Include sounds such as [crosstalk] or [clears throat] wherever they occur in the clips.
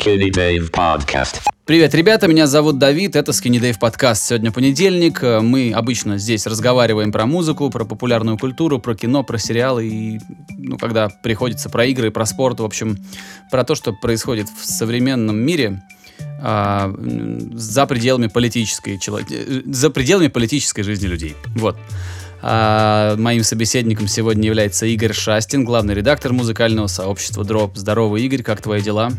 Skinny Dave Podcast. Привет, ребята, меня зовут Давид, это Skinny Dave подкаст. Сегодня понедельник, э, мы обычно здесь разговариваем про музыку, про популярную культуру, про кино, про сериалы и, ну, когда приходится про игры, про спорт, в общем, про то, что происходит в современном мире а, за пределами политической, э, за пределами политической жизни людей. Вот. А, моим собеседником сегодня является Игорь Шастин, главный редактор музыкального сообщества Дроп. Здорово, Игорь, как твои дела?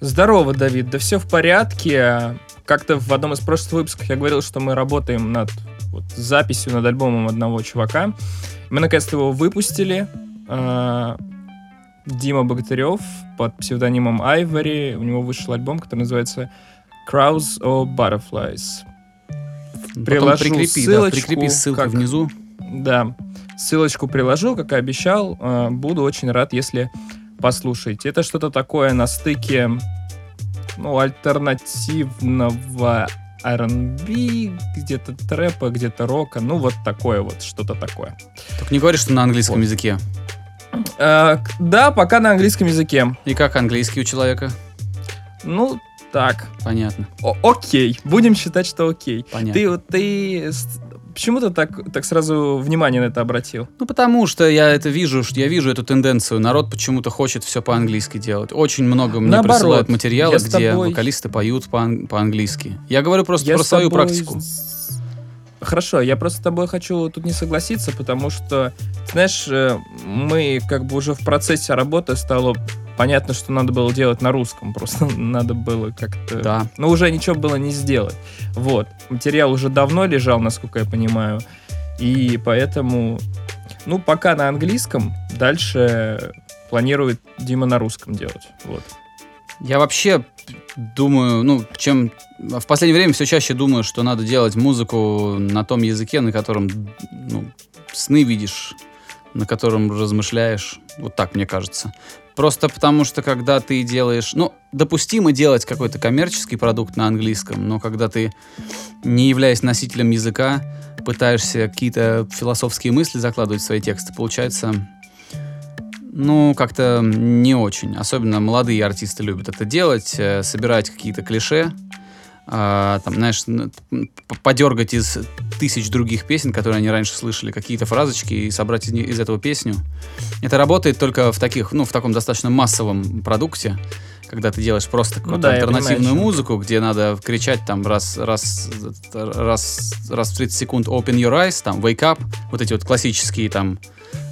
Здорово, Давид. Да все в порядке. Как-то в одном из прошлых выпусков я говорил, что мы работаем над вот, записью над альбомом одного чувака. Мы наконец-то его выпустили. А, Дима Богатырев под псевдонимом Айвори. У него вышел альбом, который называется Crows or Butterflies. Приложу прикрепи, ссылочку. Да, прикрепи ссылку как, внизу. Да, ссылочку приложу, как и обещал. А, буду очень рад, если послушайте. Это что-то такое на стыке ну, альтернативного R&B, где-то трэпа, где-то рока, ну вот такое вот, что-то такое. Только не говоришь, что на английском вот. языке. А, да, пока на английском языке. И как английский у человека? Ну, так. Понятно. О окей, будем считать, что окей. Понятно. Ты, ты Почему ты так, так сразу внимание на это обратил? Ну, потому что я это вижу, что я вижу эту тенденцию. Народ почему-то хочет все по-английски делать. Очень много мне Наоборот, присылают материалы, где тобой... вокалисты поют по- по-английски. Я говорю просто я про свою тобой... практику. Хорошо, я просто с тобой хочу тут не согласиться, потому что, знаешь, э, мы как бы уже в процессе работы стало понятно, что надо было делать на русском, [laughs] просто надо было как-то... Да. Но уже ничего было не сделать. Вот. Материал уже давно лежал, насколько я понимаю, и поэтому... Ну, пока на английском, дальше планирует Дима на русском делать. Вот. Я вообще думаю, ну, чем в последнее время все чаще думаю, что надо делать музыку на том языке, на котором ну, сны видишь, на котором размышляешь. Вот так мне кажется. Просто потому что когда ты делаешь... Ну, допустимо делать какой-то коммерческий продукт на английском, но когда ты, не являясь носителем языка, пытаешься какие-то философские мысли закладывать в свои тексты, получается, ну, как-то не очень. Особенно молодые артисты любят это делать, э, собирать какие-то клише, а, там, знаешь, подергать из тысяч других песен, которые они раньше слышали, какие-то фразочки и собрать из, из этого песню. Это работает только в таких, ну, в таком достаточно массовом продукте, когда ты делаешь просто какую-то ну, да, альтернативную музыку, где надо кричать там раз, раз, раз, раз в 30 секунд open your eyes, там wake up, вот эти вот классические там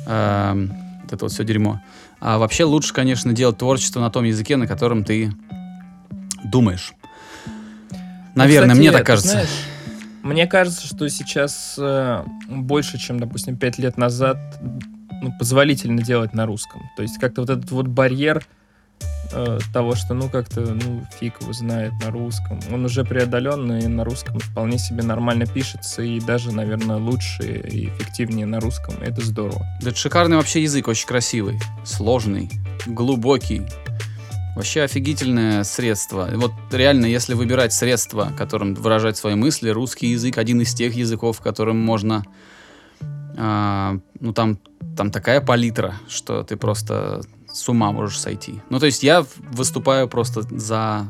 э, вот это вот все дерьмо. А вообще лучше, конечно, делать творчество на том языке, на котором ты думаешь. Наверное, кстати, мне так кажется. Знаешь, мне кажется, что сейчас э, больше, чем, допустим, пять лет назад, ну, позволительно делать на русском. То есть как-то вот этот вот барьер э, того, что ну как-то ну фиг его знает на русском, он уже преодолен и на русском вполне себе нормально пишется и даже, наверное, лучше и эффективнее на русском. Это здорово. Да это шикарный вообще язык, очень красивый, сложный, глубокий. Вообще офигительное средство. Вот реально, если выбирать средство, которым выражать свои мысли, русский язык один из тех языков, которым можно... А, ну, там, там такая палитра, что ты просто с ума можешь сойти. Ну, то есть я выступаю просто за...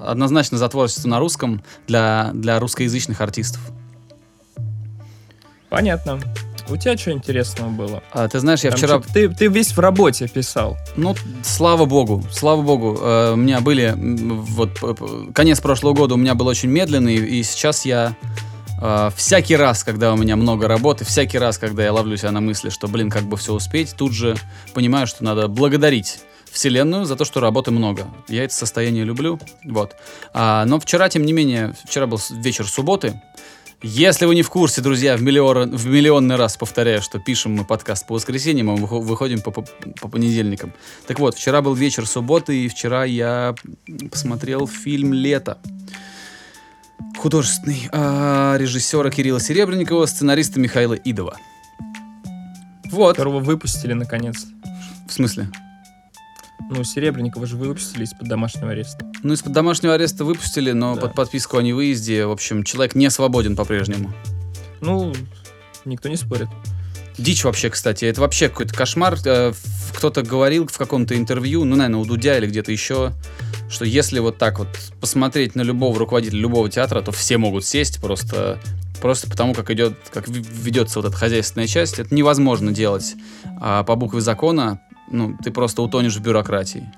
Однозначно за творчество на русском для, для русскоязычных артистов. Понятно. У тебя что интересного было? А, ты знаешь, я Там вчера... Ты, ты весь в работе писал. Ну, слава богу, слава богу. Э, у меня были... Вот конец прошлого года у меня был очень медленный, и сейчас я... Uh, всякий раз, когда у меня много работы, всякий раз, когда я ловлю себя на мысли, что, блин, как бы все успеть, тут же понимаю, что надо благодарить Вселенную за то, что работы много. Я это состояние люблю. Вот. А, но вчера, тем не менее, вчера был вечер субботы, если вы не в курсе, друзья, в, миллион, в миллионный раз повторяю, что пишем мы подкаст по воскресеньям, а мы выходим по, по, по понедельникам. Так вот, вчера был вечер субботы, и вчера я посмотрел фильм «Лето». Художественный а, режиссера Кирилла Серебренникова, сценариста Михаила Идова. Вот. Которого выпустили наконец. В смысле? Ну, Серебренникова же выпустили из-под домашнего ареста. Ну, из-под домашнего ареста выпустили, но да. под подписку о невыезде, в общем, человек не свободен по-прежнему. Ну, никто не спорит. Дичь вообще, кстати. Это вообще какой-то кошмар. Э, кто-то говорил в каком-то интервью, ну, наверное, у Дудя или где-то еще, что если вот так вот посмотреть на любого руководителя любого театра, то все могут сесть просто просто потому, как идет, как ведется вот эта хозяйственная часть, это невозможно делать а по букве закона. Ну, ты просто утонешь в бюрократии.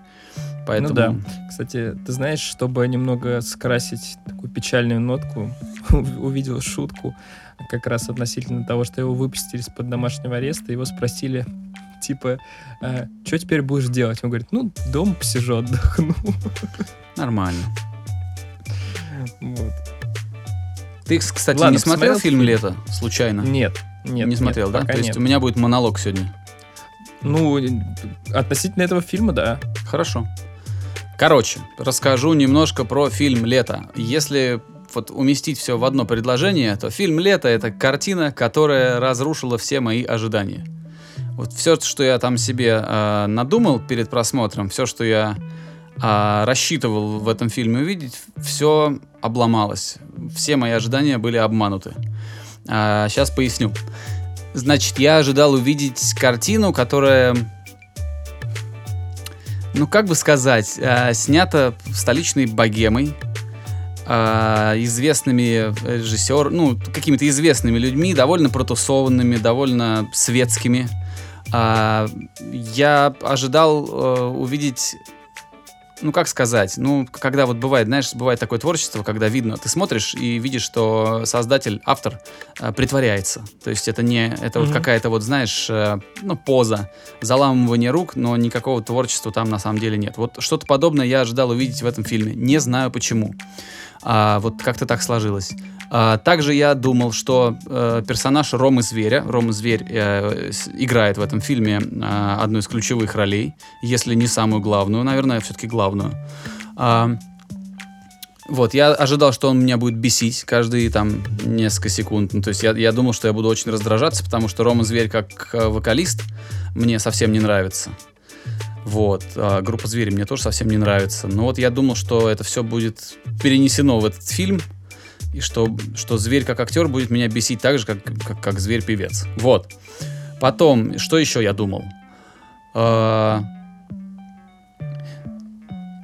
Поэтому... Ну да. Кстати, ты знаешь, чтобы немного скрасить такую печальную нотку, [laughs] увидел шутку как раз относительно того, что его выпустили из-под домашнего ареста, его спросили, типа, а, что теперь будешь делать? Он говорит, ну, дома посижу, отдохну. [laughs] Нормально. Вот. Ты, кстати, Ладно, не смотрел фильм? «Лето» случайно? Нет, нет. не смотрел, нет, да? То есть нет. у меня будет монолог сегодня. Ну, относительно этого фильма, да. Хорошо. Короче, расскажу немножко про фильм «Лето». Если вот уместить все в одно предложение, то фильм «Лето» — это картина, которая разрушила все мои ожидания. Вот все, что я там себе э, надумал перед просмотром, все, что я э, рассчитывал в этом фильме увидеть, все обломалось. Все мои ожидания были обмануты. сейчас поясню. Значит, я ожидал увидеть картину, которая ну, как бы сказать, э, снято столичной богемой, э, известными режиссер, ну, какими-то известными людьми, довольно протусованными, довольно светскими. А, я ожидал э, увидеть ну, как сказать, ну, когда вот бывает, знаешь, бывает такое творчество, когда видно, ты смотришь и видишь, что создатель, автор э, притворяется. То есть это не, это вот Мгм. какая-то вот, знаешь, э, ну, поза, заламывание рук, но никакого творчества там на самом деле нет. Вот что-то подобное я ожидал увидеть в этом фильме. Не знаю почему. А, вот как-то так сложилось. А, также я думал, что э, персонаж Ромы Зверя, Рома Зверь э, с- играет в этом фильме э, одну из ключевых ролей, если не самую главную, наверное, все-таки главную. А, вот, я ожидал, что он меня будет бесить каждые там несколько секунд. Ну, то есть я, я думал, что я буду очень раздражаться, потому что Рома Зверь как э, вокалист мне совсем не нравится. Вот, а группа Звери мне тоже совсем не нравится. Но вот я думал, что это все будет перенесено в этот фильм, и что, что зверь как актер будет меня бесить так же, как, как, как зверь-певец. Вот. Потом, что еще я думал? А,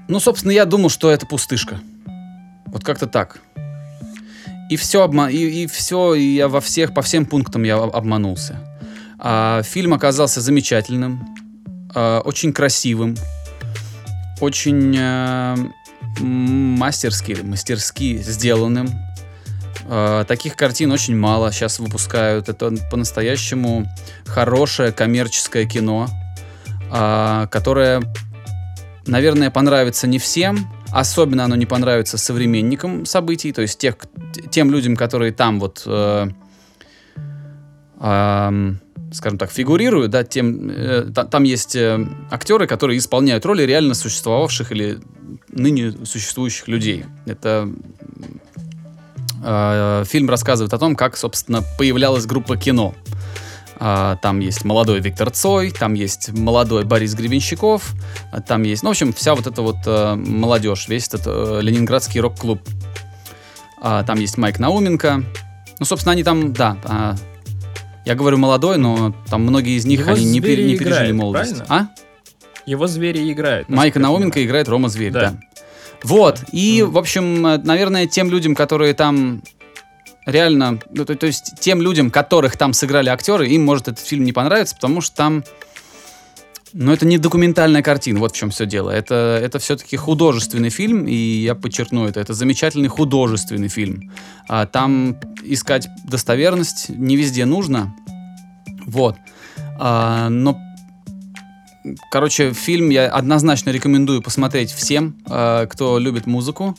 Ну, собственно, я думал, что это пустышка. Вот как-то так. И все, обма... и, и все, и я во всех, по всем пунктам я об- обманулся. А, фильм оказался замечательным, а, очень красивым, очень а, мастерски, мастерски сделанным. А, таких картин очень мало сейчас выпускают. Это по-настоящему хорошее коммерческое кино, а, которое, наверное, понравится не всем. Особенно оно не понравится современникам событий, то есть тех, тем людям, которые там вот, э, ам, скажем так, фигурируют, да, тем, э, та- там есть э, актеры, которые исполняют роли реально существовавших или ныне существующих людей. Это э, фильм рассказывает о том, как, собственно, появлялась группа кино. А, Там есть молодой Виктор Цой, там есть молодой Борис Гребенщиков, а, там есть, ну, в общем, вся вот эта вот э, молодежь, весь этот э, ленинградский рок-клуб. Там есть Майк Науменко. Ну, собственно, они там, да, я говорю молодой, но там многие из них, Его они не, пер- звери не пережили играет, молодость. правильно? А? Его звери играют. Майка я Науменко играет Рома Зверь, да. Да. Вот, и, в общем, э, наверное, тем людям, которые там реально, ну, то, то есть тем людям, которых там сыграли актеры, им может этот фильм не понравиться, потому что там, ну, это не документальная картина, вот в чем все дело. Это, это все-таки художественный фильм, и я подчеркну это, это замечательный художественный фильм. А, там искать достоверность не везде нужно, вот. А, но Короче, фильм я однозначно рекомендую посмотреть всем, э, кто любит музыку,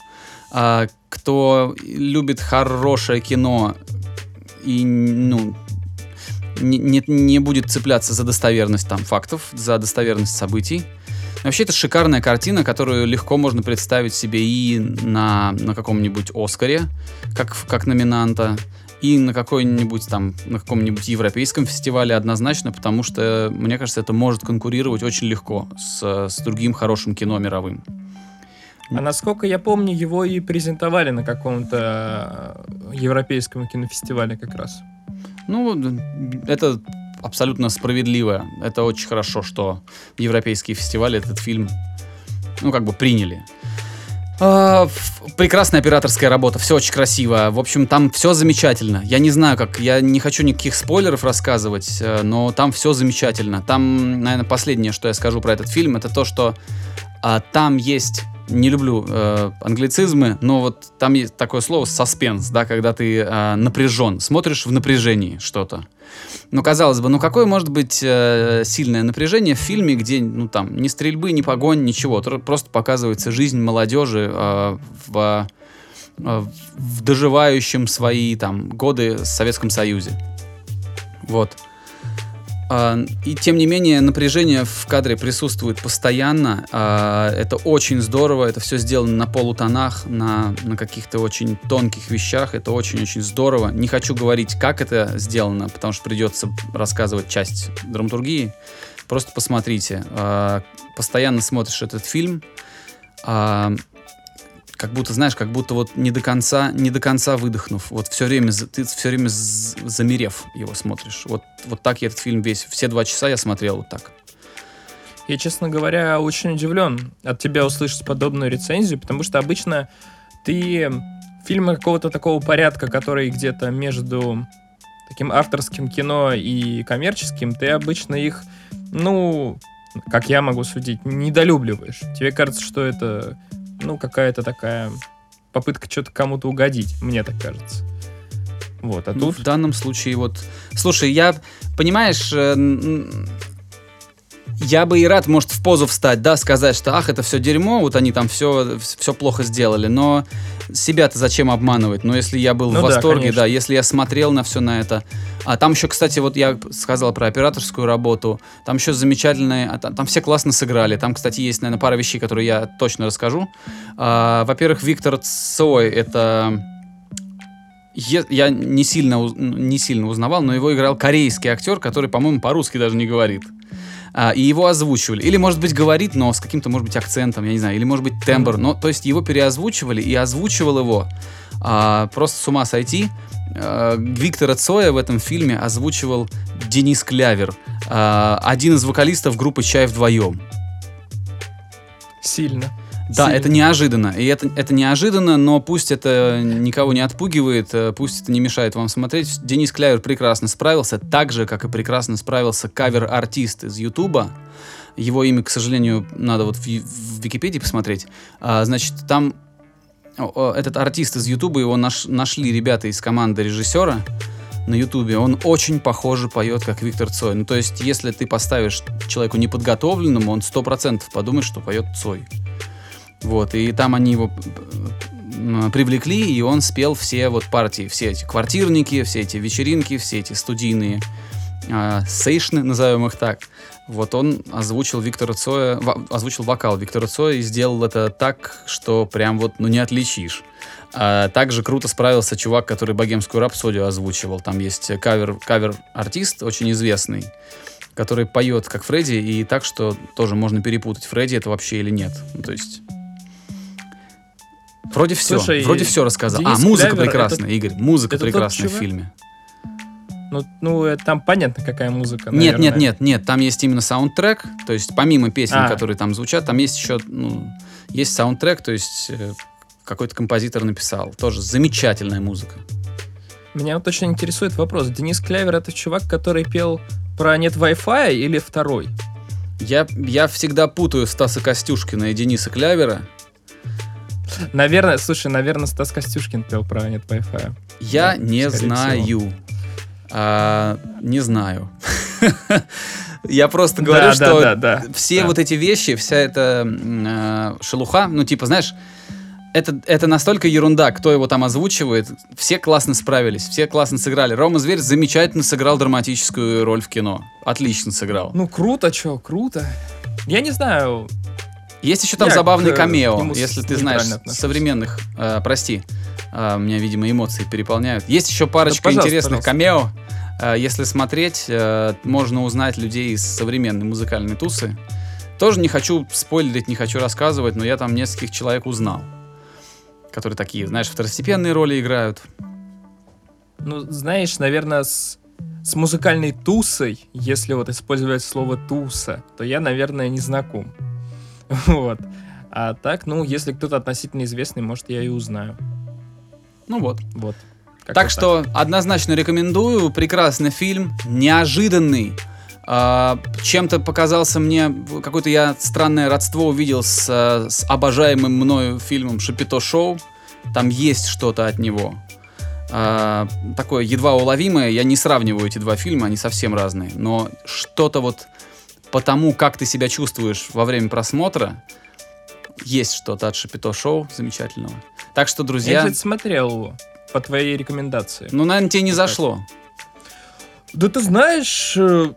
э, кто любит хорошее кино и ну, не, не, не будет цепляться за достоверность там фактов, за достоверность событий. Вообще, это шикарная картина, которую легко можно представить себе и на, на каком-нибудь Оскаре, как, как номинанта, и на какой-нибудь там, на каком-нибудь европейском фестивале однозначно, потому что, мне кажется, это может конкурировать очень легко с, с другим хорошим кино мировым. А насколько я помню, его и презентовали на каком-то э, европейском кинофестивале как раз. Ну, это абсолютно справедливо. Это очень хорошо, что европейские фестивали этот фильм, ну, как бы приняли. А, прекрасная операторская работа, все очень красиво. В общем, там все замечательно. Я не знаю, как, я не хочу никаких спойлеров рассказывать, э, но там все замечательно. Там, наверное, последнее, что я скажу про этот фильм, это то, что а, там есть не люблю э, англицизмы, но вот там есть такое слово саспенс, да, когда ты э, напряжен, смотришь в напряжении что-то. Ну, казалось бы, ну какое может быть э, сильное напряжение в фильме, где, ну там, ни стрельбы, ни погонь, ничего, просто показывается жизнь молодежи э, в, э, в доживающем свои там годы в Советском Союзе. Вот. А, И тем не менее напряжение в кадре присутствует постоянно. А, Это очень здорово. Это все сделано на полутонах, на, на каких-то очень тонких вещах. Это очень-очень здорово. Не хочу говорить, как это сделано, потому что придется рассказывать часть драматургии. Просто посмотрите. А, Постоянно смотришь этот фильм. Как будто, знаешь, как будто вот не до конца, не до конца выдохнув. Вот все время, ты все время замерев его смотришь. Вот, вот так я этот фильм весь, все два часа я смотрел вот так. Я, честно говоря, очень удивлен от тебя услышать подобную рецензию, потому что обычно ты фильмы какого-то такого порядка, который где-то между таким авторским кино и коммерческим, ты обычно их, ну, как я могу судить, недолюбливаешь. Тебе кажется, что это, ну, какая-то такая попытка что-то кому-то угодить, мне так кажется. Вот, а Ну, тут в данном случае вот... Слушай, я, понимаешь, э, я бы и рад, может, в позу встать, да, сказать, что ах, это все дерьмо, вот они там все, все плохо сделали, но себя-то зачем обманывать? Но если я был Ну в да, восторге, конечно. да, если я смотрел на все на это. А там еще, кстати, вот я сказал про операторскую работу, там еще замечательные, а там, там все классно сыграли. Там, кстати, есть, наверное, пара вещей, которые я точно расскажу. А, во-первых, Виктор Цой, это я не сильно, не сильно узнавал, но его играл корейский актер, который, по-моему, по-русски даже не говорит. А, и его озвучивали. Или, может быть, говорит, но с каким-то, может быть, акцентом, я не знаю. Или, может быть, тембр. Но, то есть, его переозвучивали, и озвучивал его а, просто с ума сойти. А, Виктора Цоя в этом фильме озвучивал Денис Клявер, а, один из вокалистов группы «Чай вдвоем». сильно. Да, Сильно. это неожиданно. И это, это неожиданно, но пусть это никого не отпугивает, э, пусть это не мешает вам смотреть. Денис Клявер прекрасно справился, так же, как и прекрасно справился кавер-артист из Ютуба. Его имя, к сожалению, надо вот в, в Википедии посмотреть. А, значит, там этот артист из Ютуба, его наш- нашли ребята из команды режиссера на Ютубе. Он очень похоже поет, как Виктор Цой. Ну, то есть, если ты поставишь человеку неподготовленному, он сто процентов подумает, что поет Цой. Вот, и там они его привлекли, и он спел все вот партии, все эти квартирники, все эти вечеринки, все эти студийные а, сейшны, назовем их так. Вот он озвучил Виктора Цоя, озвучил вокал Виктора Цоя и сделал это так, что прям вот, ну, не отличишь. А также круто справился чувак, который богемскую рапсодию озвучивал. Там есть кавер, кавер-артист, очень известный, который поет как Фредди, и так, что тоже можно перепутать, Фредди это вообще или нет. Ну, то есть... Вроде все, Слушай, вроде все рассказал. Денис а, музыка Клявер прекрасная, Игорь, музыка это прекрасная в фильме. Ну, ну, э, там понятно, какая музыка. Нет, наверное. нет, нет, нет, там есть именно саундтрек, то есть помимо песен, А. которые там звучат, там есть еще, ну, есть саундтрек, то есть э, какой-то композитор написал. Тоже замечательная музыка. Меня вот очень интересует вопрос. Денис Клявер это чувак, который пел про нет Wi-Fi или второй? Я, я всегда путаю Стаса Костюшкина и Дениса Клявера. Наверное, слушай, наверное, Стас Костюшкин пел про нет Wi-Fi. Я Да, не знаю. А, не знаю. [laughs] Я просто говорю, да, что да, да, все да. вот эти вещи, вся эта э, шелуха, ну, типа, знаешь, это, это настолько ерунда, кто его там озвучивает. Все классно справились, все классно сыграли. Рома Зверь замечательно сыграл драматическую роль в кино. Отлично сыграл. Ну, круто, чё, круто. Я не знаю, Есть еще там Я забавный камео, если ты знаешь, современных, э, прости, э, меня, видимо, эмоции переполняют. Есть еще парочка пожалуйста, интересных пожалуйста. камео. Э, если смотреть, э, можно узнать людей из современной музыкальной тусы. Тоже не хочу спойлерить, не хочу рассказывать, но я там нескольких человек узнал, которые такие, знаешь, второстепенные роли играют. ну, знаешь, наверное, с, с музыкальной тусой, если вот использовать слово туса, то я, наверное, не знаком. [laughs] Вот. А так, ну, если кто-то относительно известный, может, я и узнаю. Ну вот. Вот. Как-то так что однозначно рекомендую. Прекрасный фильм, неожиданный. А, чем-то показался мне какое-то я странное родство увидел с, а, с обожаемым мною фильмом Шапито Шоу. Там есть что-то от него. А, такое едва уловимое. Я не сравниваю эти два фильма, они совсем разные. Но что-то вот по тому, как ты себя чувствуешь во время просмотра, есть что-то от Шапито Шоу замечательного. Так что, Я, друзья, кстати, смотрел его по твоей рекомендации. ну, наверное, тебе не так. зашло. Да ты знаешь, э,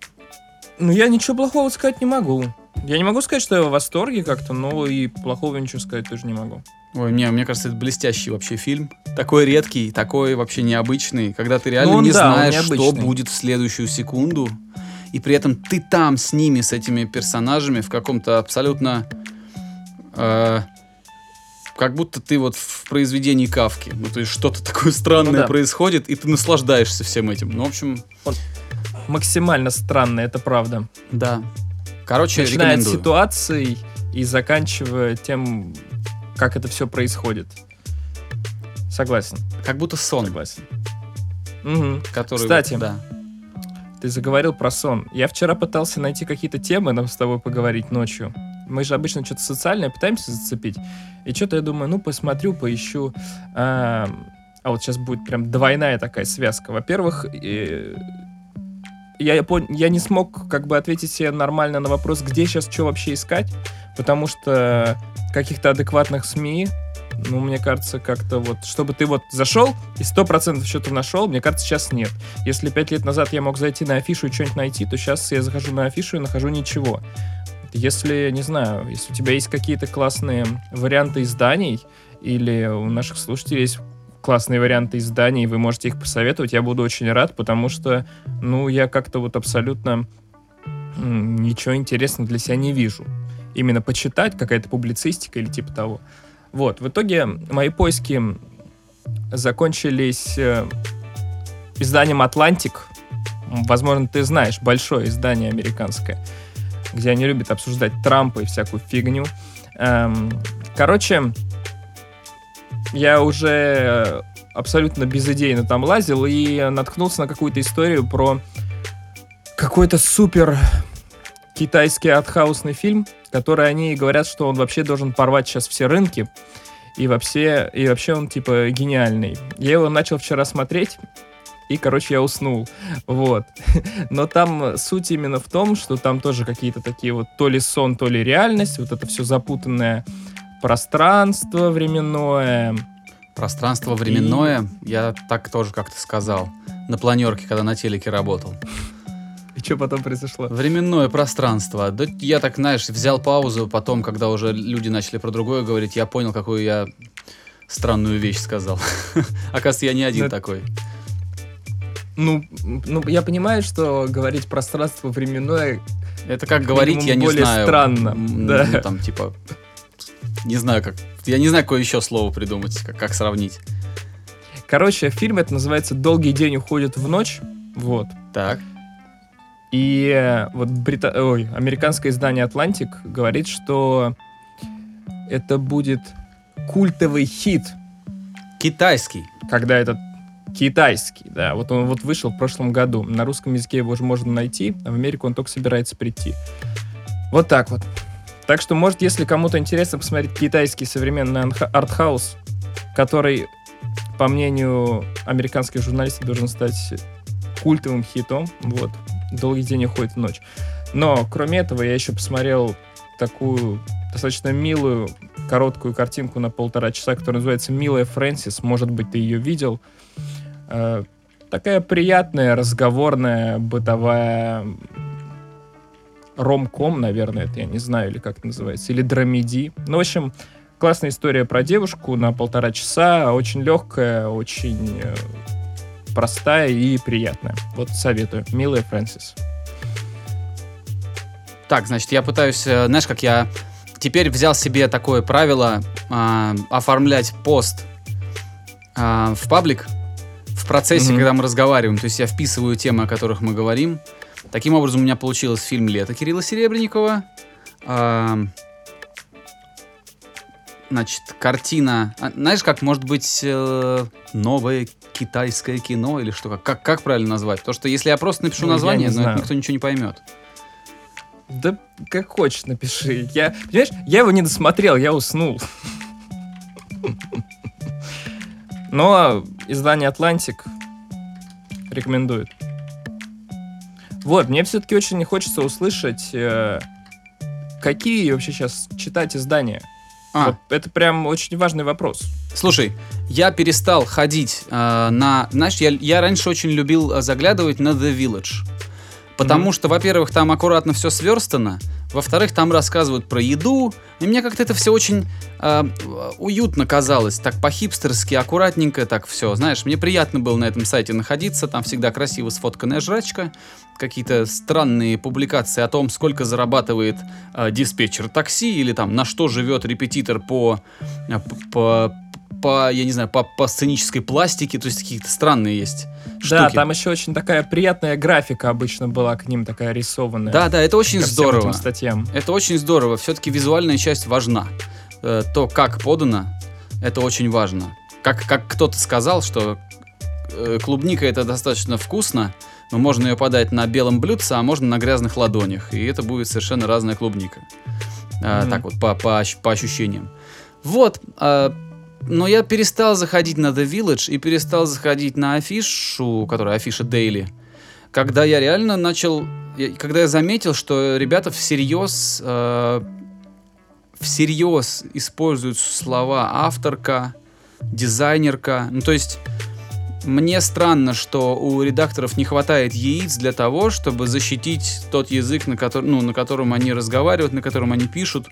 ну я ничего плохого сказать не могу. Я не могу сказать, что я в восторге как-то, но и плохого ничего сказать тоже не могу. Ой, мне, мне кажется, это блестящий вообще фильм. Такой редкий, такой вообще необычный, когда ты реально Ну, он, не да, знаешь, что будет в следующую секунду. И при этом ты там с ними, с этими персонажами в каком-то абсолютно... э, как будто ты вот в произведении Кавки. Ну, то есть что-то такое странное Ну да. происходит, и ты наслаждаешься всем этим. Ну, в общем, Максимально странно, это правда. да. Короче, Начиная от рекомендую. ситуации и заканчивая тем, как это все происходит. Согласен, Как будто сон, согласен. Мгм. который... Кстати. вот, да. Ты заговорил про сон. Я вчера пытался найти какие-то темы нам с тобой поговорить ночью. Мы же обычно что-то социальное пытаемся зацепить. И что-то я думаю, ну, посмотрю, поищу. А, а вот сейчас будет прям двойная такая связка. Во-первых, э, я, пон- я не смог как бы ответить себе нормально на вопрос, где сейчас что вообще искать, потому что каких-то адекватных СМИ, ну, мне кажется, как-то вот, чтобы ты вот зашел и сто процентов что-то нашел, мне кажется, сейчас нет. Если пять лет назад я мог зайти на афишу и что-нибудь найти, то сейчас я захожу на афишу и нахожу ничего. Если, не знаю, если у тебя есть какие-то классные варианты изданий, или у наших слушателей есть классные варианты изданий, вы можете их посоветовать, я буду очень рад, потому что, ну, я как-то вот абсолютно ничего интересного для себя не вижу. Именно почитать, какая-то публицистика или типа того. Вот, в итоге мои поиски закончились э, изданием «Атлантик». Возможно, ты знаешь, большое издание американское, где они любят обсуждать Трампа и всякую фигню. Эм, короче, я уже абсолютно безыдейно там лазил и наткнулся на какую-то историю про какой-то супер китайский артхаусный фильм, который они говорят, что он вообще должен порвать сейчас все рынки, и вообще, и вообще он типа гениальный. Я его начал вчера смотреть, и, короче, я уснул. Вот. [laughs] Но там суть именно в том, что там тоже какие-то такие вот то ли сон, то ли реальность, вот это все запутанное пространство временное. Пространство временное, я так тоже как-то сказал. На планерке, когда на телеке работал. Что потом произошло? Временное пространство. Да я так, знаешь, взял паузу, потом, когда уже люди начали про другое говорить, я понял, какую я странную вещь сказал. [laughs] Оказывается, я не один Ну, такой. Ну, ну, я понимаю, что говорить пространство временное Это как говорить, я не более знаю. странно, да. ну, там, типа, не знаю, как... Я не знаю, какое еще слово придумать, как, как сравнить. Короче, фильм это называется «Долгий день уходит в ночь». Вот. Так. И э, вот брита... Ой, американское издание «Атлантик» говорит, что это будет культовый хит, Китайский. когда этот китайский, да, вот он вот вышел в прошлом году. На русском языке его уже можно найти, а в Америку он только собирается прийти. Вот так вот. Так что, может, если кому-то интересно посмотреть китайский современный артхаус, который, по мнению американских журналистов, должен стать культовым хитом, вот, «Долгий день уходит в ночь». Но, кроме этого, я еще посмотрел такую достаточно милую короткую картинку на полтора часа, которая называется «Милая Фрэнсис». Может быть, ты ее видел. Э, такая приятная, разговорная, бытовая ромком, наверное, это я не знаю, или как это называется, или драмеди. Ну, в общем, классная история про девушку на полтора часа, очень легкая, очень э, простая и приятная. Вот советую. Милая Фрэнсис. Так, значит, я пытаюсь, э, знаешь, как я теперь взял себе такое правило а, оформлять пост а, в паблик в процессе, Мгм. когда мы разговариваем. То есть я вписываю темы, о которых мы говорим. Таким образом, у меня получилось фильм «Лето» Кирилла Серебренникова. А, значит, картина. а, Знаешь, как может быть э, новое китайское кино или что? Как, как, правильно назвать? Потому что если я просто напишу Ну, название, но это знаю. никто ничего не поймет. Да как хочешь напиши. Я, понимаешь, я его не досмотрел, я уснул. Но издание «Атлантик» рекомендует. Вот, мне все-таки очень не хочется услышать, э, какие вообще сейчас читать издания. А, Вот это прям очень важный вопрос. Слушай, я перестал ходить э, на... Знаешь, я, я раньше очень любил э, заглядывать на The Village. Потому Мгм. что, во-первых, там аккуратно все сверстано. Во-вторых, там рассказывают про еду. И мне как-то это все очень э, уютно казалось. Так по-хипстерски, аккуратненько, так все. Знаешь, мне приятно было на этом сайте находиться. Там всегда красиво сфотканная жрачка. Какие-то странные публикации о том, сколько зарабатывает э, диспетчер такси. Или там, на что живет репетитор по, п- по, по, я не знаю, по, по сценической пластике. То есть какие-то странные есть Да, штуки. там еще очень такая приятная графика обычно была к ним такая рисованная. Да, да, это очень здорово. статьям. Это очень здорово. Все-таки визуальная часть важна. Э, То, как подано, это очень важно. Как, как кто-то сказал, что э, клубника это достаточно вкусно, но можно ее подать на белом блюдце, а можно на грязных ладонях. И это будет совершенно разная клубника. А, Мгм. Так вот, по, по, по ощущениям. Вот. а, но я перестал заходить на The Village и перестал заходить на афишу, которая афиша Daily, когда я реально начал, когда я заметил, что ребята всерьез, э, всерьез используют слова авторка, дизайнерка. Ну, то есть мне странно, что у редакторов не хватает яиц для того, чтобы защитить тот язык, на, котор- ну, на котором они разговаривают, на котором они пишут.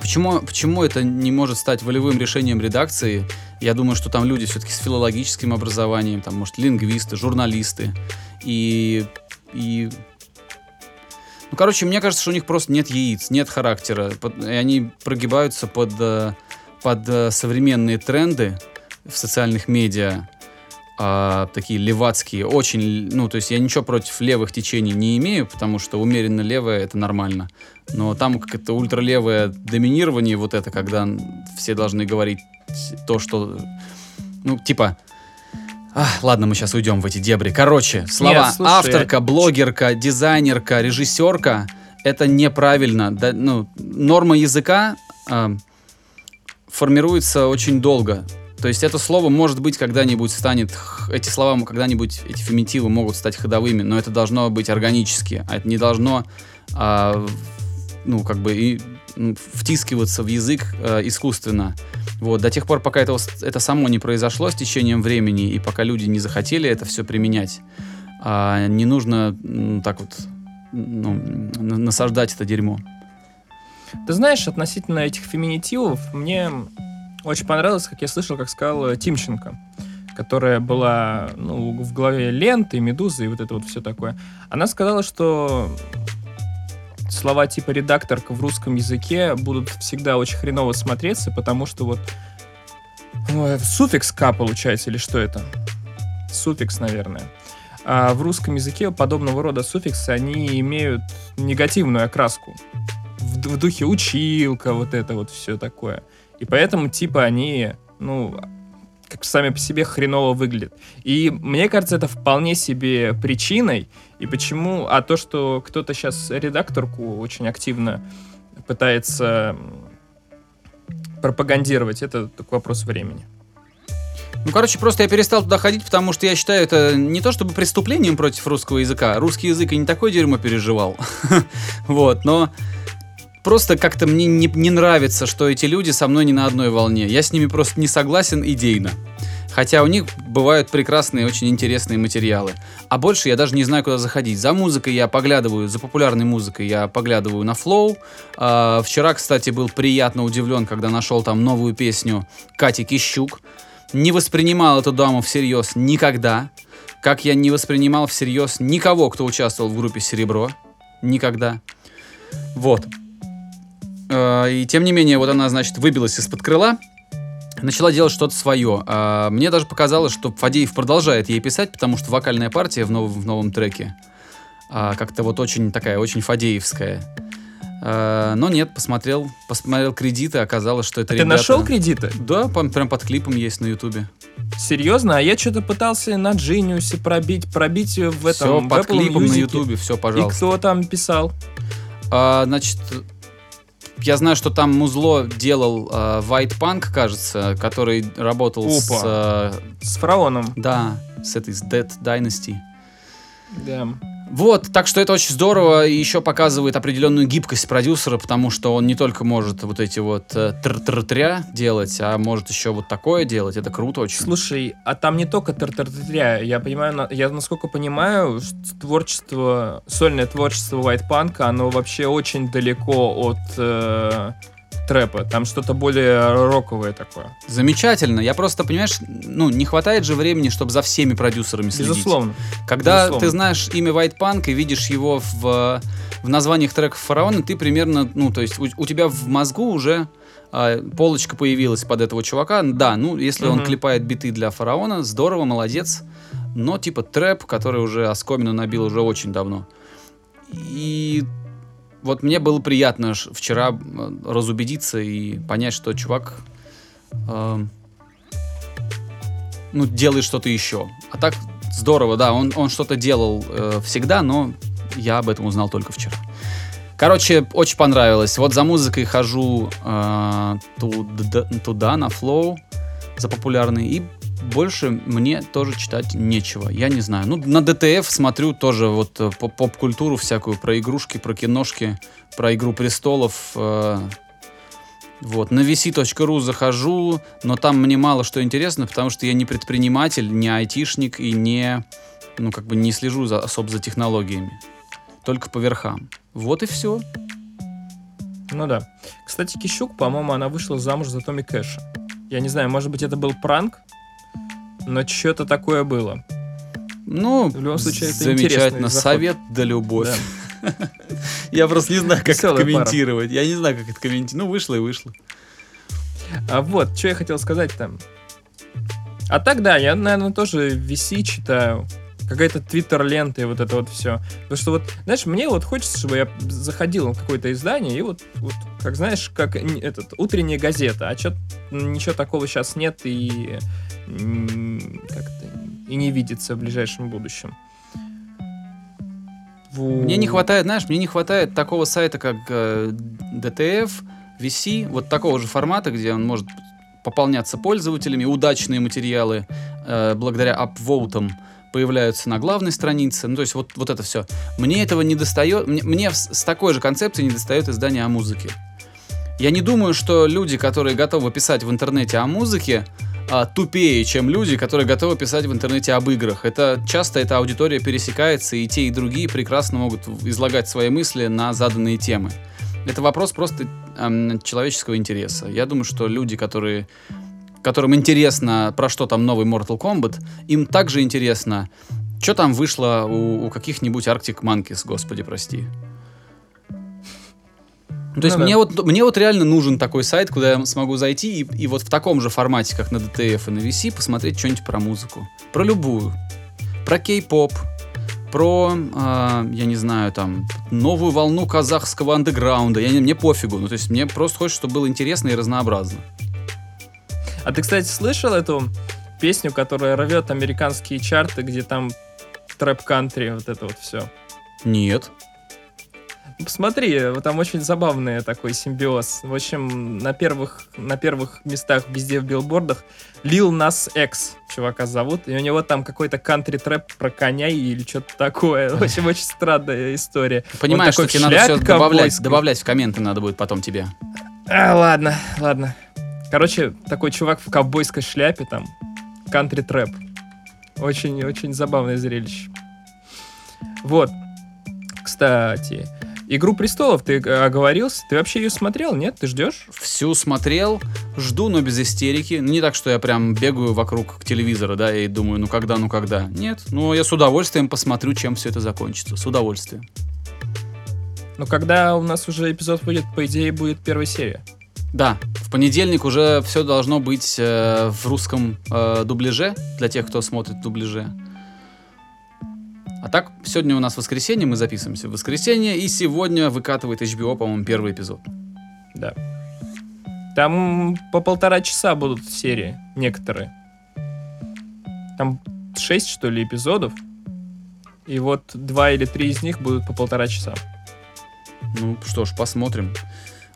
Почему, почему это не может стать волевым решением редакции? Я думаю, что там люди все-таки с филологическим образованием, там, может, лингвисты, журналисты. И, и... Ну, короче, мне кажется, что у них просто нет яиц, нет характера. И они прогибаются под, э, под э, современные тренды в социальных медиа. А, такие левацкие, очень, ну, то есть я ничего против левых течений не имею, потому что умеренно левое это нормально. Но там как это ультралевое доминирование, вот это, когда все должны говорить то, что, ну, типа, Ах, ладно, мы сейчас уйдем в эти дебри. Короче, слова Нет, слушай, авторка, блогерка, дизайнерка, режиссерка это неправильно. Да, ну, норма языка а, формируется очень долго. То есть это слово, может быть, когда-нибудь станет, эти слова когда-нибудь, эти фемитивы могут стать ходовыми, но это должно быть органически, а это не должно, а, ну, как бы, и, втискиваться в язык а, искусственно. Вот, до тех пор, пока это, это само не произошло с течением времени, и пока люди не захотели это все применять, а, не нужно м, так вот ну, насаждать это дерьмо. Ты знаешь, относительно этих феминитивов, мне очень понравилось, как я слышал, как сказал э, Тимченко, которая была ну, в главе ленты, медузы и вот это вот все такое. Она сказала, что слова типа редакторка в русском языке будут всегда очень хреново смотреться, потому что вот ой, суффикс «к» получается, или что это? Суффикс, наверное. А в русском языке подобного рода суффиксы, они имеют негативную окраску в, в духе училка, вот это вот все такое. И поэтому, типа, они, ну, как сами по себе хреново выглядят. И мне кажется, это вполне себе причиной. И почему... А то, что кто-то сейчас редакторку очень активно пытается пропагандировать, это только вопрос времени. Ну, короче, просто я перестал туда ходить, потому что я считаю это не то чтобы преступлением против русского языка. Русский язык и не такое дерьмо переживал. [laughs] Вот, но просто как-то мне не, не нравится, что эти люди со мной не на одной волне. Я с ними просто не согласен идейно. Хотя у них бывают прекрасные, очень интересные материалы. А больше я даже не знаю, куда заходить. За музыкой я поглядываю, за популярной музыкой я поглядываю на Flow. А, вчера, кстати, был приятно удивлен, когда нашел там новую песню Кати Кищук. Не воспринимал эту даму всерьез никогда. Как я не воспринимал всерьез никого, кто участвовал в группе «Серебро». Никогда. Вот. Э, И тем не менее, вот она, значит, выбилась из-под крыла, начала делать что-то свое. А, Мне даже показалось, что Фадеев продолжает ей писать, потому что вокальная партия в новом, в новом треке а, как-то вот очень такая, очень фадеевская. Э, но нет, посмотрел, посмотрел кредиты, оказалось, что это Ты ребята... нашел кредиты? Да, пом- прям под клипом есть на Ютубе. Серьезно? А я что-то пытался на Genius пробить, пробить в этом, Все под клипом на Music. Ютубе, все, И пожалуйста. кто там писал? А, значит, я знаю, что там музло делал а, White Punk, кажется, который работал с... Опа. а, С фараоном. да, с этой, с Dead Dynasty. Да. Вот, так что это очень здорово и еще показывает определенную гибкость продюсера, потому что он не только может вот эти вот э, тр-тр-тря делать, а может еще вот такое делать. Это круто очень. Слушай, а там не только тартартаря. Я понимаю, я насколько понимаю, творчество, сольное творчество White Punk, оно вообще очень далеко от э, трэпа. Там что-то более роковое такое. Замечательно. Я просто, понимаешь, ну, не хватает же времени, чтобы за всеми продюсерами следить. Безусловно. Когда Безусловно. ты знаешь имя White Punk и видишь его в, в названиях треков Фараона, ты примерно, ну, то есть у, у тебя в мозгу уже а, полочка появилась под этого чувака. Да, ну, если он Мгм. клепает биты для Фараона, здорово, молодец. Но типа трэп, который уже оскомину набил уже очень давно. И вот мне было приятно вчера э, разубедиться и понять, что чувак эм, ну, делает что-то еще. А так здорово, да, он, он что-то делал э, всегда, но я об этом узнал только вчера. Короче, очень понравилось. Вот за музыкой хожу э, туда, туда, на Flow, за популярный, и больше мне тоже читать нечего. Я не знаю. Ну, на DTF смотрю тоже вот э, поп- поп-культуру всякую, про игрушки, про киношки, про Игру престолов. э, вот, на vc.ru захожу, но там мне мало что интересно, потому что я не предприниматель, не айтишник и не, ну, как бы не слежу за, особо за технологиями. Только по верхам. Вот и все. Ну да. Кстати, Кищук, по-моему, она вышла замуж за Томми Кэша. Я не знаю, может быть, это был пранк, но что-то такое было. Ну, В любом случае, это замечательно. Совет да любовь. Да. [laughs] Я просто не знаю, как это комментировать. Я не знаю, как это комментировать. Ну, вышло и вышло. А вот, что я хотел сказать там. А так, да, я, наверное, тоже VC читаю. Какая-то твиттер-лента и вот это вот все. Потому что вот, знаешь, мне вот хочется, чтобы я заходил в какое-то издание и вот, вот как знаешь, как этот, утренняя газета, а чё, ничего такого сейчас нет и как-то и не видится в ближайшем будущем. Мне не хватает, знаешь, мне не хватает такого сайта, как э, DTF, VC, вот такого же формата, где он может пополняться пользователями, удачные материалы э, благодаря апвоутам появляются на главной странице, ну то есть вот, вот это все. Мне этого не достает, мне, мне с, такой же концепцией не достает издания о музыке. Я не думаю, что люди, которые готовы писать в интернете о музыке, а, тупее, чем люди, которые готовы писать в интернете об играх. Это часто эта аудитория пересекается, и те, и другие прекрасно могут излагать свои мысли на заданные темы. Это вопрос просто эм, человеческого интереса. Я думаю, что люди, которые которым интересно, про что там новый Mortal Kombat, им также интересно, что там вышло у, у каких-нибудь Arctic Monkeys, господи, прости. Ну, То есть Ну да. мне, вот, мне вот реально нужен такой сайт, куда я смогу зайти и, и вот в таком же формате, как на DTF и на VC, посмотреть что-нибудь про музыку. Про любую. Про кей-поп, про, а, я не знаю, там, новую волну казахского андеграунда. Я, не- мне пофигу. Ну, то есть мне просто хочется, чтобы было интересно и разнообразно. А ты, кстати, слышал эту песню, которая рвет американские чарты, где там трэп-кантри, вот это вот все? Нет. Посмотри, там очень забавный такой симбиоз. В общем, на первых, на первых местах везде в билбордах Lil Nas X чувака зовут, и у него там какой-то кантри-трэп про коня или что-то такое. В общем, [laughs] очень странная история. Понимаешь, что тебе надо все добавлять, добавлять в комменты надо будет потом тебе. А, ладно, ладно. Короче, такой чувак в ковбойской шляпе там, кантри-трэп. Очень-очень забавное зрелище. Вот. Кстати, Игру престолов ты э, оговорился? Ты вообще ее смотрел? Нет? Ты ждешь? Всю смотрел, жду, но без истерики. Ну, Не так, что я прям бегаю вокруг телевизора, да, и думаю, ну когда, ну когда. Нет, но я с удовольствием посмотрю, чем все это закончится. С удовольствием. Но когда у нас уже эпизод выйдет, по идее, будет первая серия. Да, в понедельник уже все должно быть э, в русском э, дубляже, для тех, кто смотрит дубляже. А так, сегодня у нас воскресенье, мы записываемся в воскресенье, и сегодня выкатывает HBO, по-моему, первый эпизод. Да. Там по полтора часа будут серии некоторые. Там шесть, что ли, эпизодов. И вот два или три из них будут по полтора часа. Ну что ж, посмотрим.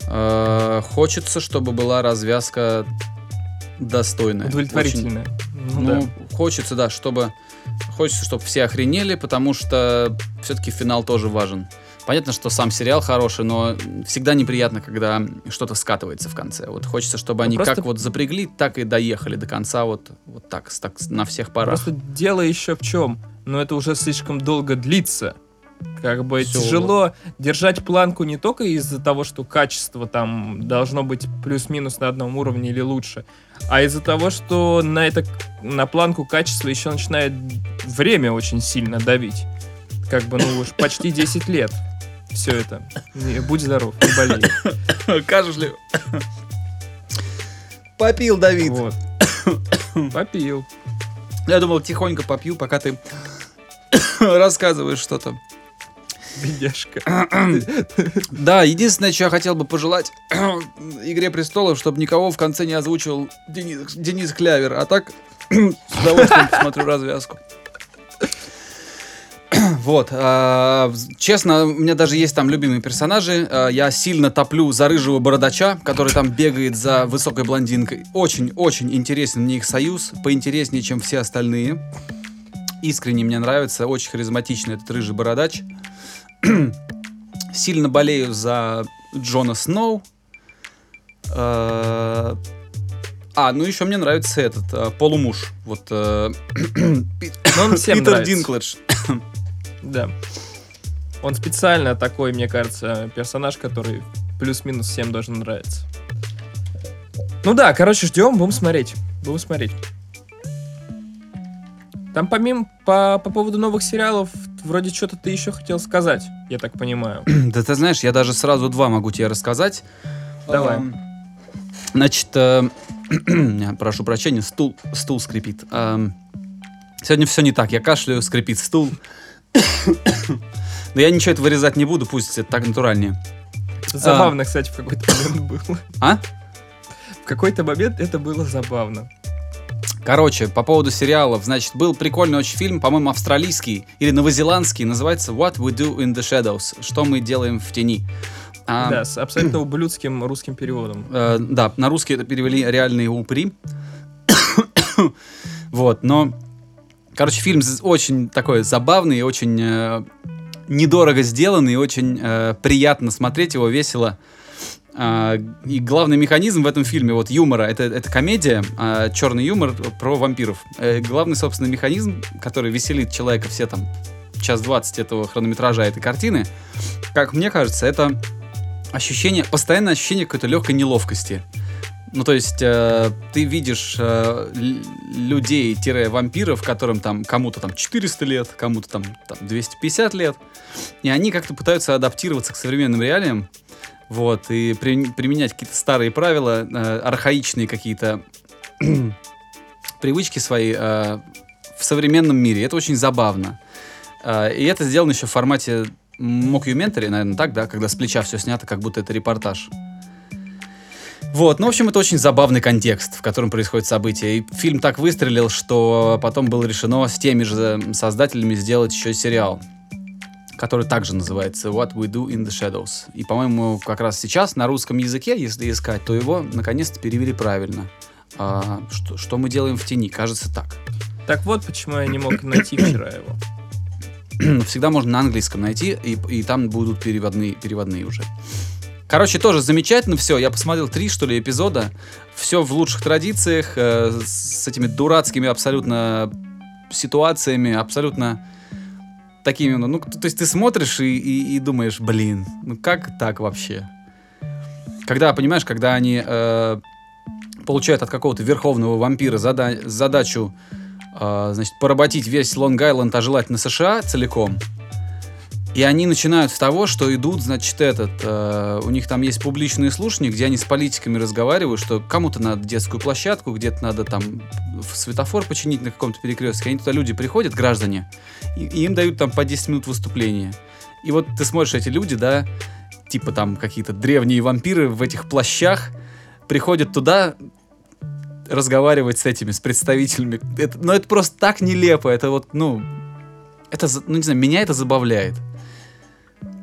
Э, Хочется, чтобы была развязка достойная. Удовлетворительная. Очень- Ну, Ну, да. хочется, да, чтобы... Хочется, чтобы все охренели, потому что все-таки финал тоже важен. Понятно, что сам сериал хороший, но всегда неприятно, когда что-то скатывается в конце. Вот хочется, чтобы Ну, они просто- как вот запрягли, так и доехали до конца, вот, вот так, так на всех парах. Просто дело еще в чем? Но это уже слишком долго длится. Как бы Всё. тяжело держать планку не только из-за того, что качество там должно быть плюс-минус на одном уровне или лучше, а из-за того, что на это на планку качества еще начинает время очень сильно давить. Как бы, ну уж почти 10 лет. Все это. Не, Будь здоров, не болей. Кашляю. Попил, Давид. Вот. Попил. Я думал, тихонько попью, пока ты рассказываешь что-то. Бедняжка. Да, единственное, что я хотел бы пожелать [clears throat] Игре престолов, чтобы никого в конце не озвучивал Денис, Денис Клявер, а так [clears throat] с удовольствием посмотрю развязку. Вот, а, честно, у меня даже есть там любимые персонажи. А, Я сильно топлю за рыжего бородача, который там бегает за высокой блондинкой. Очень-очень интересен мне их союз, поинтереснее, чем все остальные. Искренне мне нравится, очень харизматичный этот рыжий бородач. [clears throat] Сильно болею за Джона Сноу. Э, А, ну еще мне нравится этот, э, полумуж. Вот э, он [coughs] всем Питер нравится. Динклэдж. Да. Он специально такой, мне кажется, персонаж, который плюс-минус всем должен нравиться. Ну да, короче, ждем, будем смотреть. Будем смотреть. Там помимо, по, по поводу новых сериалов, вроде что-то ты еще хотел сказать, я так понимаю. [clears throat] Да ты знаешь, я даже сразу два могу тебе рассказать. Давай. Эм, Значит, э, [clears throat] прошу прощения, стул, стул скрипит. Эм, Сегодня все не так. Я кашляю, скрипит стул. [coughs] Но я ничего это вырезать не буду, пусть это так натуральнее. Забавно, кстати, в какой-то момент было. А? В какой-то момент это было забавно. Короче, по поводу сериалов, значит, был прикольный очень фильм, по-моему, австралийский или новозеландский, называется What We Do in the Shadows, что мы делаем в тени. А, Да, с абсолютно ублюдским русским переводом. э, да, на русский это перевели реальные упыри. [coughs] вот, но, короче, фильм очень такой забавный, очень э, недорого сделанный, очень э, приятно смотреть его, весело. А, и главный механизм в этом фильме, вот юмора, это, это комедия, а, черный юмор про вампиров. Э, главный, собственно, механизм, который веселит человека все там час 20 этого хронометража этой картины, как мне кажется, это ощущение, постоянное ощущение какой-то легкой неловкости. Ну, то есть, э, ты видишь э, людей-вампиров, которым там кому-то там 400 лет, кому-то там, там 250 лет, и они как-то пытаются адаптироваться к современным реалиям, вот, и при- применять какие-то старые правила, э, архаичные какие-то [clears throat] привычки свои э, в современном мире. Это очень забавно. Э, и это сделано еще в формате мокюментари, наверное, так, да, когда с плеча все снято, как будто это репортаж. Вот, ну, в общем, это очень забавный контекст, в котором происходит событие. И фильм так выстрелил, что потом было решено с теми же создателями сделать еще сериал, который также называется What We Do in the Shadows. И, по-моему, как раз сейчас на русском языке, если искать, то его наконец-то перевели правильно. А, что, что мы делаем в тени? Кажется так. Так вот, почему я не мог найти вчера его. Всегда можно на английском найти, и, и там будут переводные, переводные уже. Короче, тоже замечательно все. Я посмотрел три, что ли, эпизода. Все в лучших традициях, э, с этими дурацкими абсолютно ситуациями, абсолютно такими, ну, ну, то есть ты смотришь и, и- и думаешь, блин, ну как так вообще? Когда, понимаешь, когда они э, получают от какого-то верховного вампира зада- задачу, э, значит, поработить весь Лонг-Айленд, а желательно США целиком, И они начинают с того, что идут, значит, этот, э, у них там есть публичные слушания, где они с политиками разговаривают, что кому-то надо детскую площадку, где-то надо там светофор починить на каком-то перекрестке. Они туда люди приходят, граждане, и, и им дают там по 10 минут выступления. И вот ты смотришь, эти люди, да, типа там какие-то древние вампиры в этих плащах, приходят туда разговаривать с этими, с представителями. Это, но это просто так нелепо, это вот, ну, это, ну не знаю, меня это забавляет.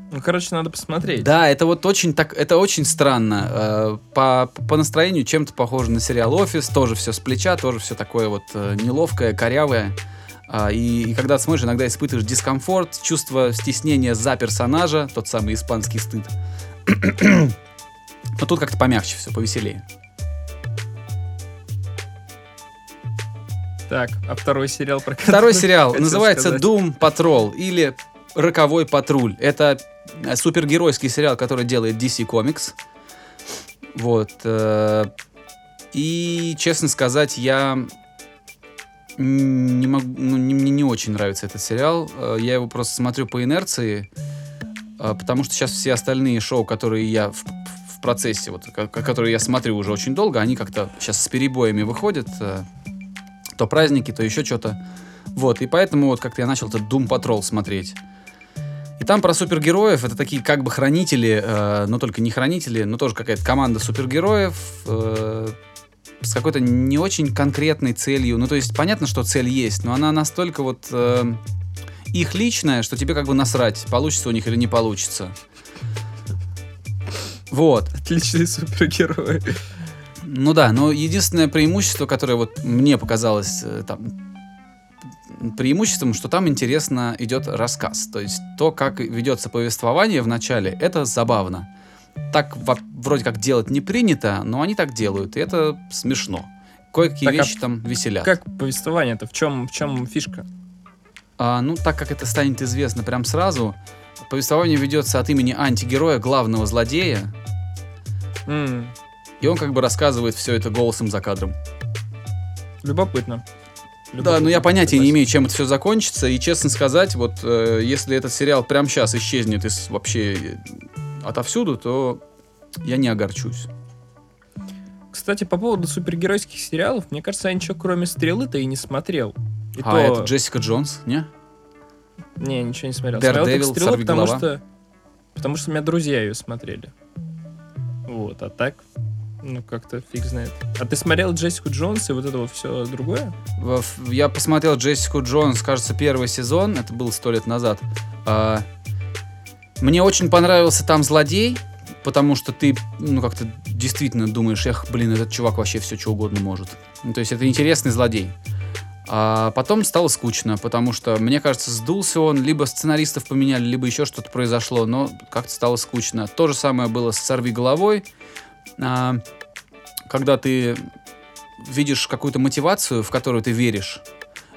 Ну, короче, надо посмотреть. Да, это вот очень так, это очень странно. Э, По, по настроению чем-то похоже на сериал Офис, тоже все с плеча, тоже все такое вот э, неловкое, корявое. А, И, и когда смотришь, иногда испытываешь дискомфорт, чувство стеснения за персонажа, тот самый испанский стыд. Но тут как-то помягче все, повеселее. Так, а второй сериал про Второй [laughs] сериал называется сказать. Doom Patrol или Роковой патруль. Это э, супергеройский сериал, который делает DC Comics. Вот. э, И, честно сказать, я не могу, ну, не- мне не очень нравится этот сериал. Э, Я его просто смотрю по инерции, потому что сейчас все остальные шоу, которые я в, в процессе, вот, ко- которые я смотрю уже очень долго, они как-то сейчас с перебоями выходят. То праздники, то еще что-то. Вот, и поэтому вот как-то я начал этот Doom Patrol смотреть. И там про супергероев, это такие как бы хранители, э, но только не хранители, но тоже какая-то команда супергероев э, с какой-то не очень конкретной целью. Ну, то есть понятно, что цель есть, но она настолько вот э, их личная, что тебе как бы насрать, получится у них или не получится. Вот. Отличные супергерои. Ну да, но единственное преимущество, которое вот мне показалось э, там преимуществом, что там интересно идет рассказ. То есть то, как ведется повествование в начале, это забавно. Так вроде как делать не принято, но они так делают, и это смешно. Кое-какие Так, а вещи там веселят. Как повествование-то? В чем, в чем фишка? А, ну, так как это станет известно прям сразу, повествование ведется от имени антигероя, главного злодея, М, и он как бы рассказывает все это голосом за кадром. Любопытно. Да, но я понятия не имею, чем это все закончится. И честно сказать, вот э, если этот сериал прямо сейчас исчезнет из вообще э, отовсюду, то я не огорчусь. Кстати, по поводу супергеройских сериалов, мне кажется, я ничего кроме стрелы-то и не смотрел. И а то- это Джессика Джонс, не? Не, ничего не смотрел. Daredevil, смотрел только стрелу, потому что. Потому что у меня друзья ее смотрели. Вот, а так. Ну, как-то фиг знает. А ты смотрел Джессику Джонс и вот это вот все другое? Я посмотрел Джессику Джонс, кажется, первый сезон, это было сто лет назад. А, Мне очень понравился там злодей, потому что ты, ну, как-то действительно думаешь, эх, блин, этот чувак вообще все, что угодно может. Ну, то есть это интересный злодей. А потом стало скучно, потому что, мне кажется, сдулся он, либо сценаристов поменяли, либо еще что-то произошло, но как-то стало скучно. То же самое было с «Сорви головой», когда ты видишь какую-то мотивацию, в которую ты веришь,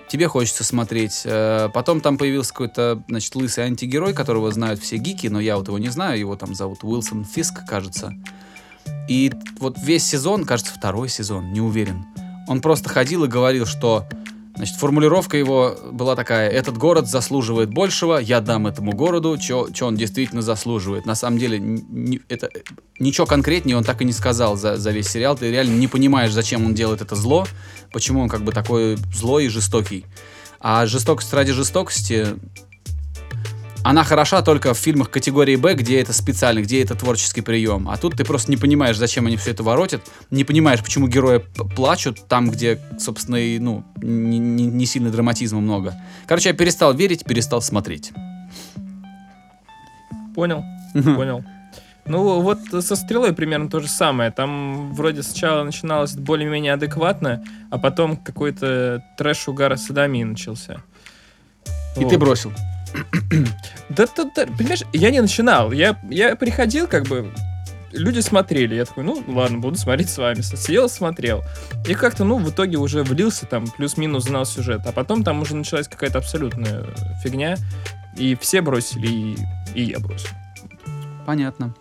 тебе хочется смотреть. Э, Потом там появился какой-то, значит, лысый антигерой, которого знают все гики, но я вот его не знаю, его там зовут Уилсон Фиск, кажется. И вот весь сезон, кажется, второй сезон, не уверен, он просто ходил и говорил, что Значит, формулировка его была такая, этот город заслуживает большего, я дам этому городу, что он действительно заслуживает. На самом деле, н- ни- это, ничего конкретнее он так и не сказал за, за весь сериал. Ты реально не понимаешь, зачем он делает это зло, почему он как бы такой злой и жестокий. А жестокость ради жестокости, она хороша только в фильмах категории Б, где это специально, где это творческий прием. А тут ты просто не понимаешь, зачем они все это воротят, не понимаешь, почему герои плачут там, где, собственно, и, ну, не, не- не сильно драматизма много. Короче, я перестал верить, перестал смотреть. Понял, понял. Ну, вот со стрелой примерно то же самое. Там вроде сначала начиналось более-менее адекватно, а потом какой-то трэш угара садомии начался. И Вот. ты бросил. Да, да, да, понимаешь, я не начинал. Я, я приходил, как бы, люди смотрели. Я такой, ну, ладно, буду смотреть с вами. Сидел, смотрел. И как-то, ну, в итоге уже влился там, плюс-минус знал сюжет. А потом там уже началась какая-то абсолютная фигня. И все бросили, и, и я бросил. Понятно.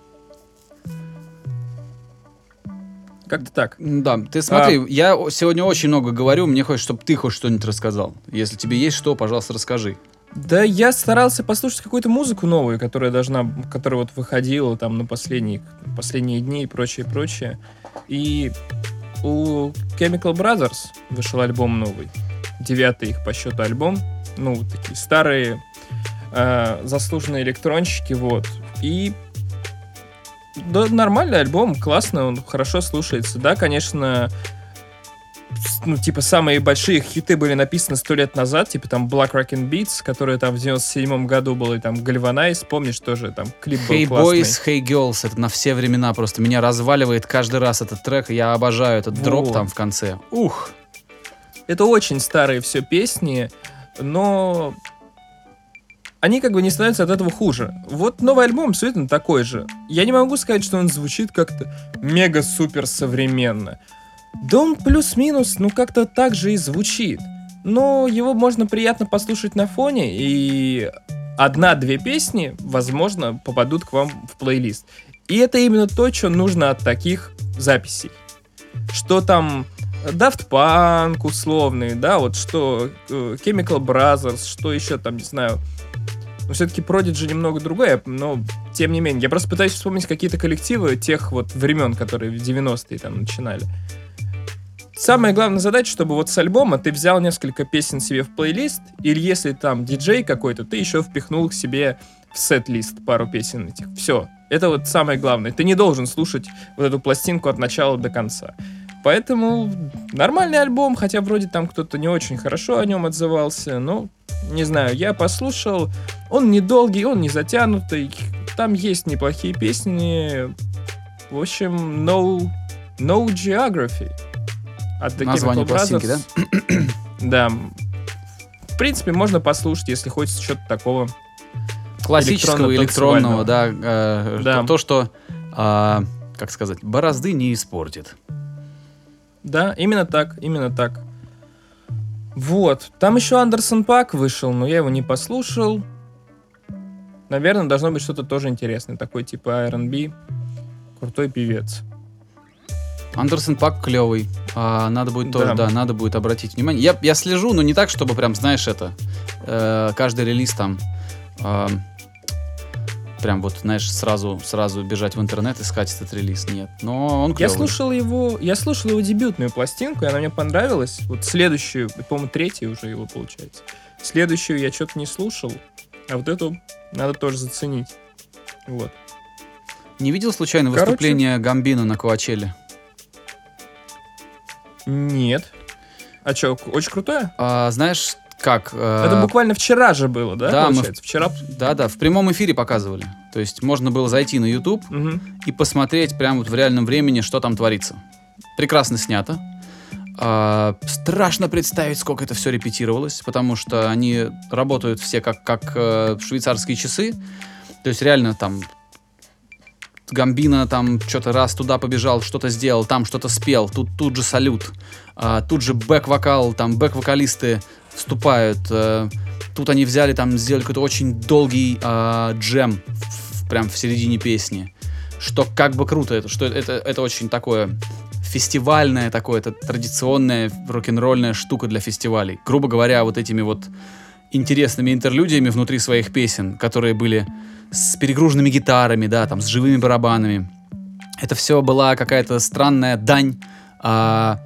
Как-то так. Да, ты смотри, я о- сегодня очень много говорю, мне хочется, чтобы ты хоть что-нибудь рассказал. Если тебе есть что, пожалуйста, расскажи. Да, я старался послушать какую-то музыку новую, которая должна, которая вот выходила там на последние, последние дни и прочее, прочее. И у Chemical Brothers вышел альбом новый. Девятый их по счету альбом. Ну, такие старые э, заслуженные электронщики, вот. И да, нормальный альбом, классно, он хорошо слушается. Да, конечно, ну, типа, самые большие хиты были написаны сто лет назад, типа, там, Black Rockin' Beats, который там в 97-м году был, и там, Galvanize, помнишь, тоже там клип был Hey классный. Boys, Hey Girls, это на все времена просто. Меня разваливает каждый раз этот трек. Я обожаю этот дроп Вот. там в конце. Ух! Это очень старые все песни, но они как бы не становятся от этого хуже. Вот новый альбом абсолютно такой же. Я не могу сказать, что он звучит как-то мега-супер современно. Да он плюс-минус, ну как-то так же и звучит. Но его можно приятно послушать на фоне, и одна-две песни, возможно, попадут к вам в плейлист. И это именно то, что нужно от таких записей. Что там Daft Punk условный, да, вот что э, Chemical Brothers, что еще там, не знаю. Но все-таки Prodigy немного другое, но тем не менее. Я просто пытаюсь вспомнить какие-то коллективы тех вот времен, которые в 90-е там начинали. Самая главная задача, чтобы вот с альбома ты взял несколько песен себе в плейлист, или если там диджей какой-то, ты еще впихнул к себе в сет-лист пару песен этих. Все. Это вот самое главное. Ты не должен слушать вот эту пластинку от начала до конца. Поэтому нормальный альбом, хотя вроде там кто-то не очень хорошо о нем отзывался, но не знаю, я послушал, он недолгий, он не затянутый, там есть неплохие песни, в общем, No, no Geography от The Название пластинки, да? [clears throat] Да. В принципе, можно послушать, если хочется что-то такого. Классического электронного, да. э, Да. То, то, что, а, как сказать, борозды не испортит. Да, именно так, именно так. Вот. Там еще Андерсон Пак вышел, но я его не послушал. Наверное, должно быть что-то тоже интересное. Такой типа R&B. Крутой певец. Андерсон Пак клевый. А, надо будет тоже, Да. да, надо будет обратить внимание. Я, я слежу, но не так, чтобы прям, знаешь, это э, каждый релиз там а, прям вот, знаешь, сразу, сразу бежать в интернет искать этот релиз. Нет. Но он Я клевый. слушал его, я слушал его дебютную пластинку, и она мне понравилась. Вот следующую, по-моему, третью уже его получается. Следующую я что-то не слушал, а вот эту надо тоже заценить. Вот. Не видел случайно Короче- выступление Гамбина на Коачелле? Нет. А что, очень крутое? А, знаешь, как? э, Это буквально вчера же было, да? да, мы получается? Вчера. Да-да, в прямом эфире показывали. То есть можно было зайти на YouTube Мгм. и посмотреть прямо вот в реальном времени, что там творится. Прекрасно снято. А, страшно представить, сколько это все репетировалось, потому что они работают все как, как э, швейцарские часы. То есть реально там Гамбина там что-то раз туда побежал, что-то сделал, там что-то спел, тут, тут же салют, А, тут же бэк-вокал, там бэк-вокалисты вступают, э, тут они взяли, там сделали какой-то очень долгий а, джем в- прям в середине песни, что как бы круто, это, что это, это очень такое фестивальное такое, это традиционная рок-н-ролльная штука для фестивалей. Грубо говоря, вот этими вот интересными интерлюдиями внутри своих песен, которые были с перегруженными гитарами, да, там, с живыми барабанами. Это все была какая-то странная дань а,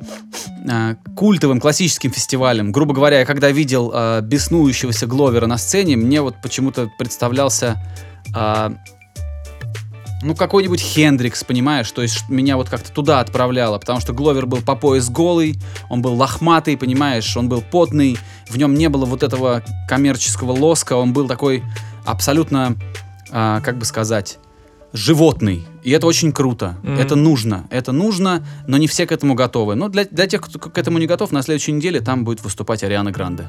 а, культовым классическим фестивалем. Грубо говоря, я когда видел а, беснующегося Гловера на сцене, мне вот почему-то представлялся а, ну, какой-нибудь Хендрикс, понимаешь? То есть меня вот как-то туда отправляло, потому что Гловер был по пояс голый, он был лохматый, понимаешь? Он был потный, в нем не было вот этого коммерческого лоска, он был такой абсолютно, а, как бы сказать, животный. И это очень круто. Мгм. Это нужно. Это нужно, но не все к этому готовы. Но для, для тех, кто к этому не готов, на следующей неделе там будет выступать Ариана Гранде.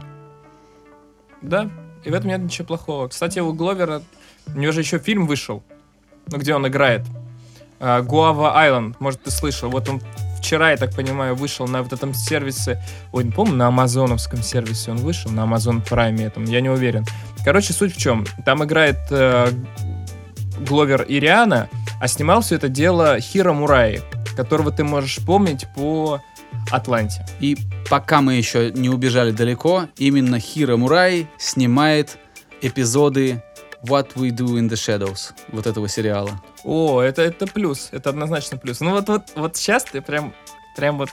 Да, и в этом нет ничего плохого. Кстати, у Гловера, у него же еще фильм вышел, ну, где он играет. Гуава Айленд, может, ты слышал. Вот он вчера, я так понимаю, вышел на вот этом сервисе, ой, не помню, на амазоновском сервисе он вышел, на Amazon Prime этом, я не уверен. Короче, суть в чем? Там играет э, Гловер и Риана, а снимал все это дело Хиро Мураи, которого ты можешь помнить по Атланте. И пока мы еще не убежали далеко, именно Хиро Мурай снимает эпизоды What We Do in the Shadows вот этого сериала. О, это, это плюс, это однозначно плюс. Ну вот, вот, вот сейчас ты прям, прям вот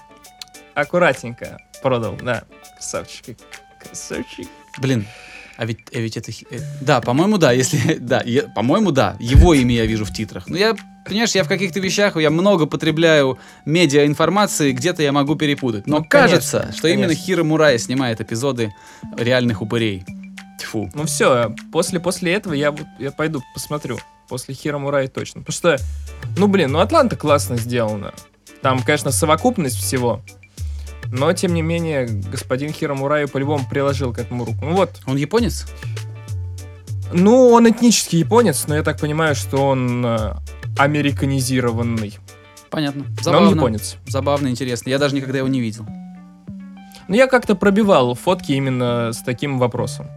аккуратненько продал, да. Красавчик, красавчик. Блин, а ведь, а ведь это... э, Да, по-моему, да, если... [laughs] Да, по-моему, да. Его имя я вижу в титрах. Ну, я, понимаешь, я в каких-то вещах, я много потребляю медиа-информации, где-то я могу перепутать. Но Ну, конечно, кажется, что именно конечно. Хиро Мурай снимает эпизоды реальных упырей. Тьфу. Ну все, после, после этого я, вот- я пойду посмотрю. После Хиро Мурай точно. Потому что, ну блин, ну Атланта классно сделана. Там, конечно, совокупность всего. Но, тем не менее, господин Хиро Мурай по-любому приложил к этому руку. Ну вот, Он японец? ну он этнический японец, но я так понимаю, что он э, американизированный. Понятно. Но Забавно. он японец. Забавно, интересно. Я даже никогда его не видел. Ну я как-то пробивал фотки именно с таким вопросом.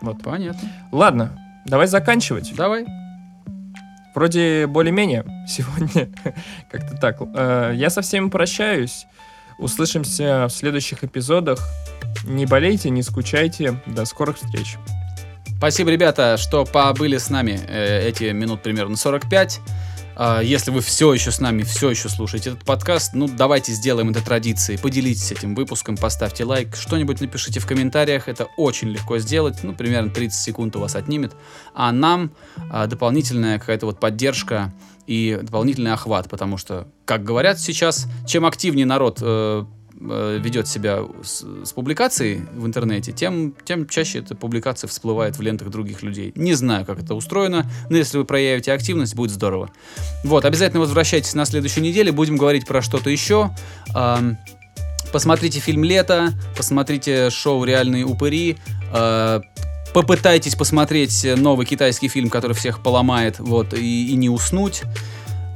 Вот. Понятно. Ладно, давай заканчивать. Давай. Вроде более-менее [laughs] сегодня как-то так. Э, Я со всеми прощаюсь. Услышимся в следующих эпизодах. Не болейте, не скучайте. До скорых встреч. Спасибо, ребята, что побыли с нами э, эти минут примерно 45. А, Если вы все еще с нами, все еще слушаете этот подкаст, ну давайте сделаем это традицией. Поделитесь этим выпуском, поставьте лайк, что-нибудь напишите в комментариях. Это очень легко сделать. Ну, примерно 30 секунд у вас отнимет. А нам а, дополнительная какая-то вот поддержка и дополнительный охват, потому что, как говорят сейчас, чем активнее народ э, ведет себя с, с публикацией в интернете, тем, тем чаще эта публикация всплывает в лентах других людей. Не знаю, как это устроено, но если вы проявите активность, будет здорово. Вот, обязательно возвращайтесь на следующей неделе, будем говорить про что-то еще. Посмотрите фильм «Лето», посмотрите шоу «Реальные упыри», э, попытайтесь посмотреть новый китайский фильм, который всех поломает, вот, и, и не уснуть.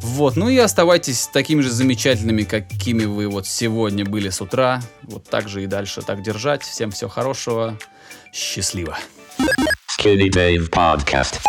Вот, ну и оставайтесь такими же замечательными, какими вы вот сегодня были с утра. Вот так же и дальше так держать. Всем всего хорошего. Счастливо. Skinny Dave Podcast.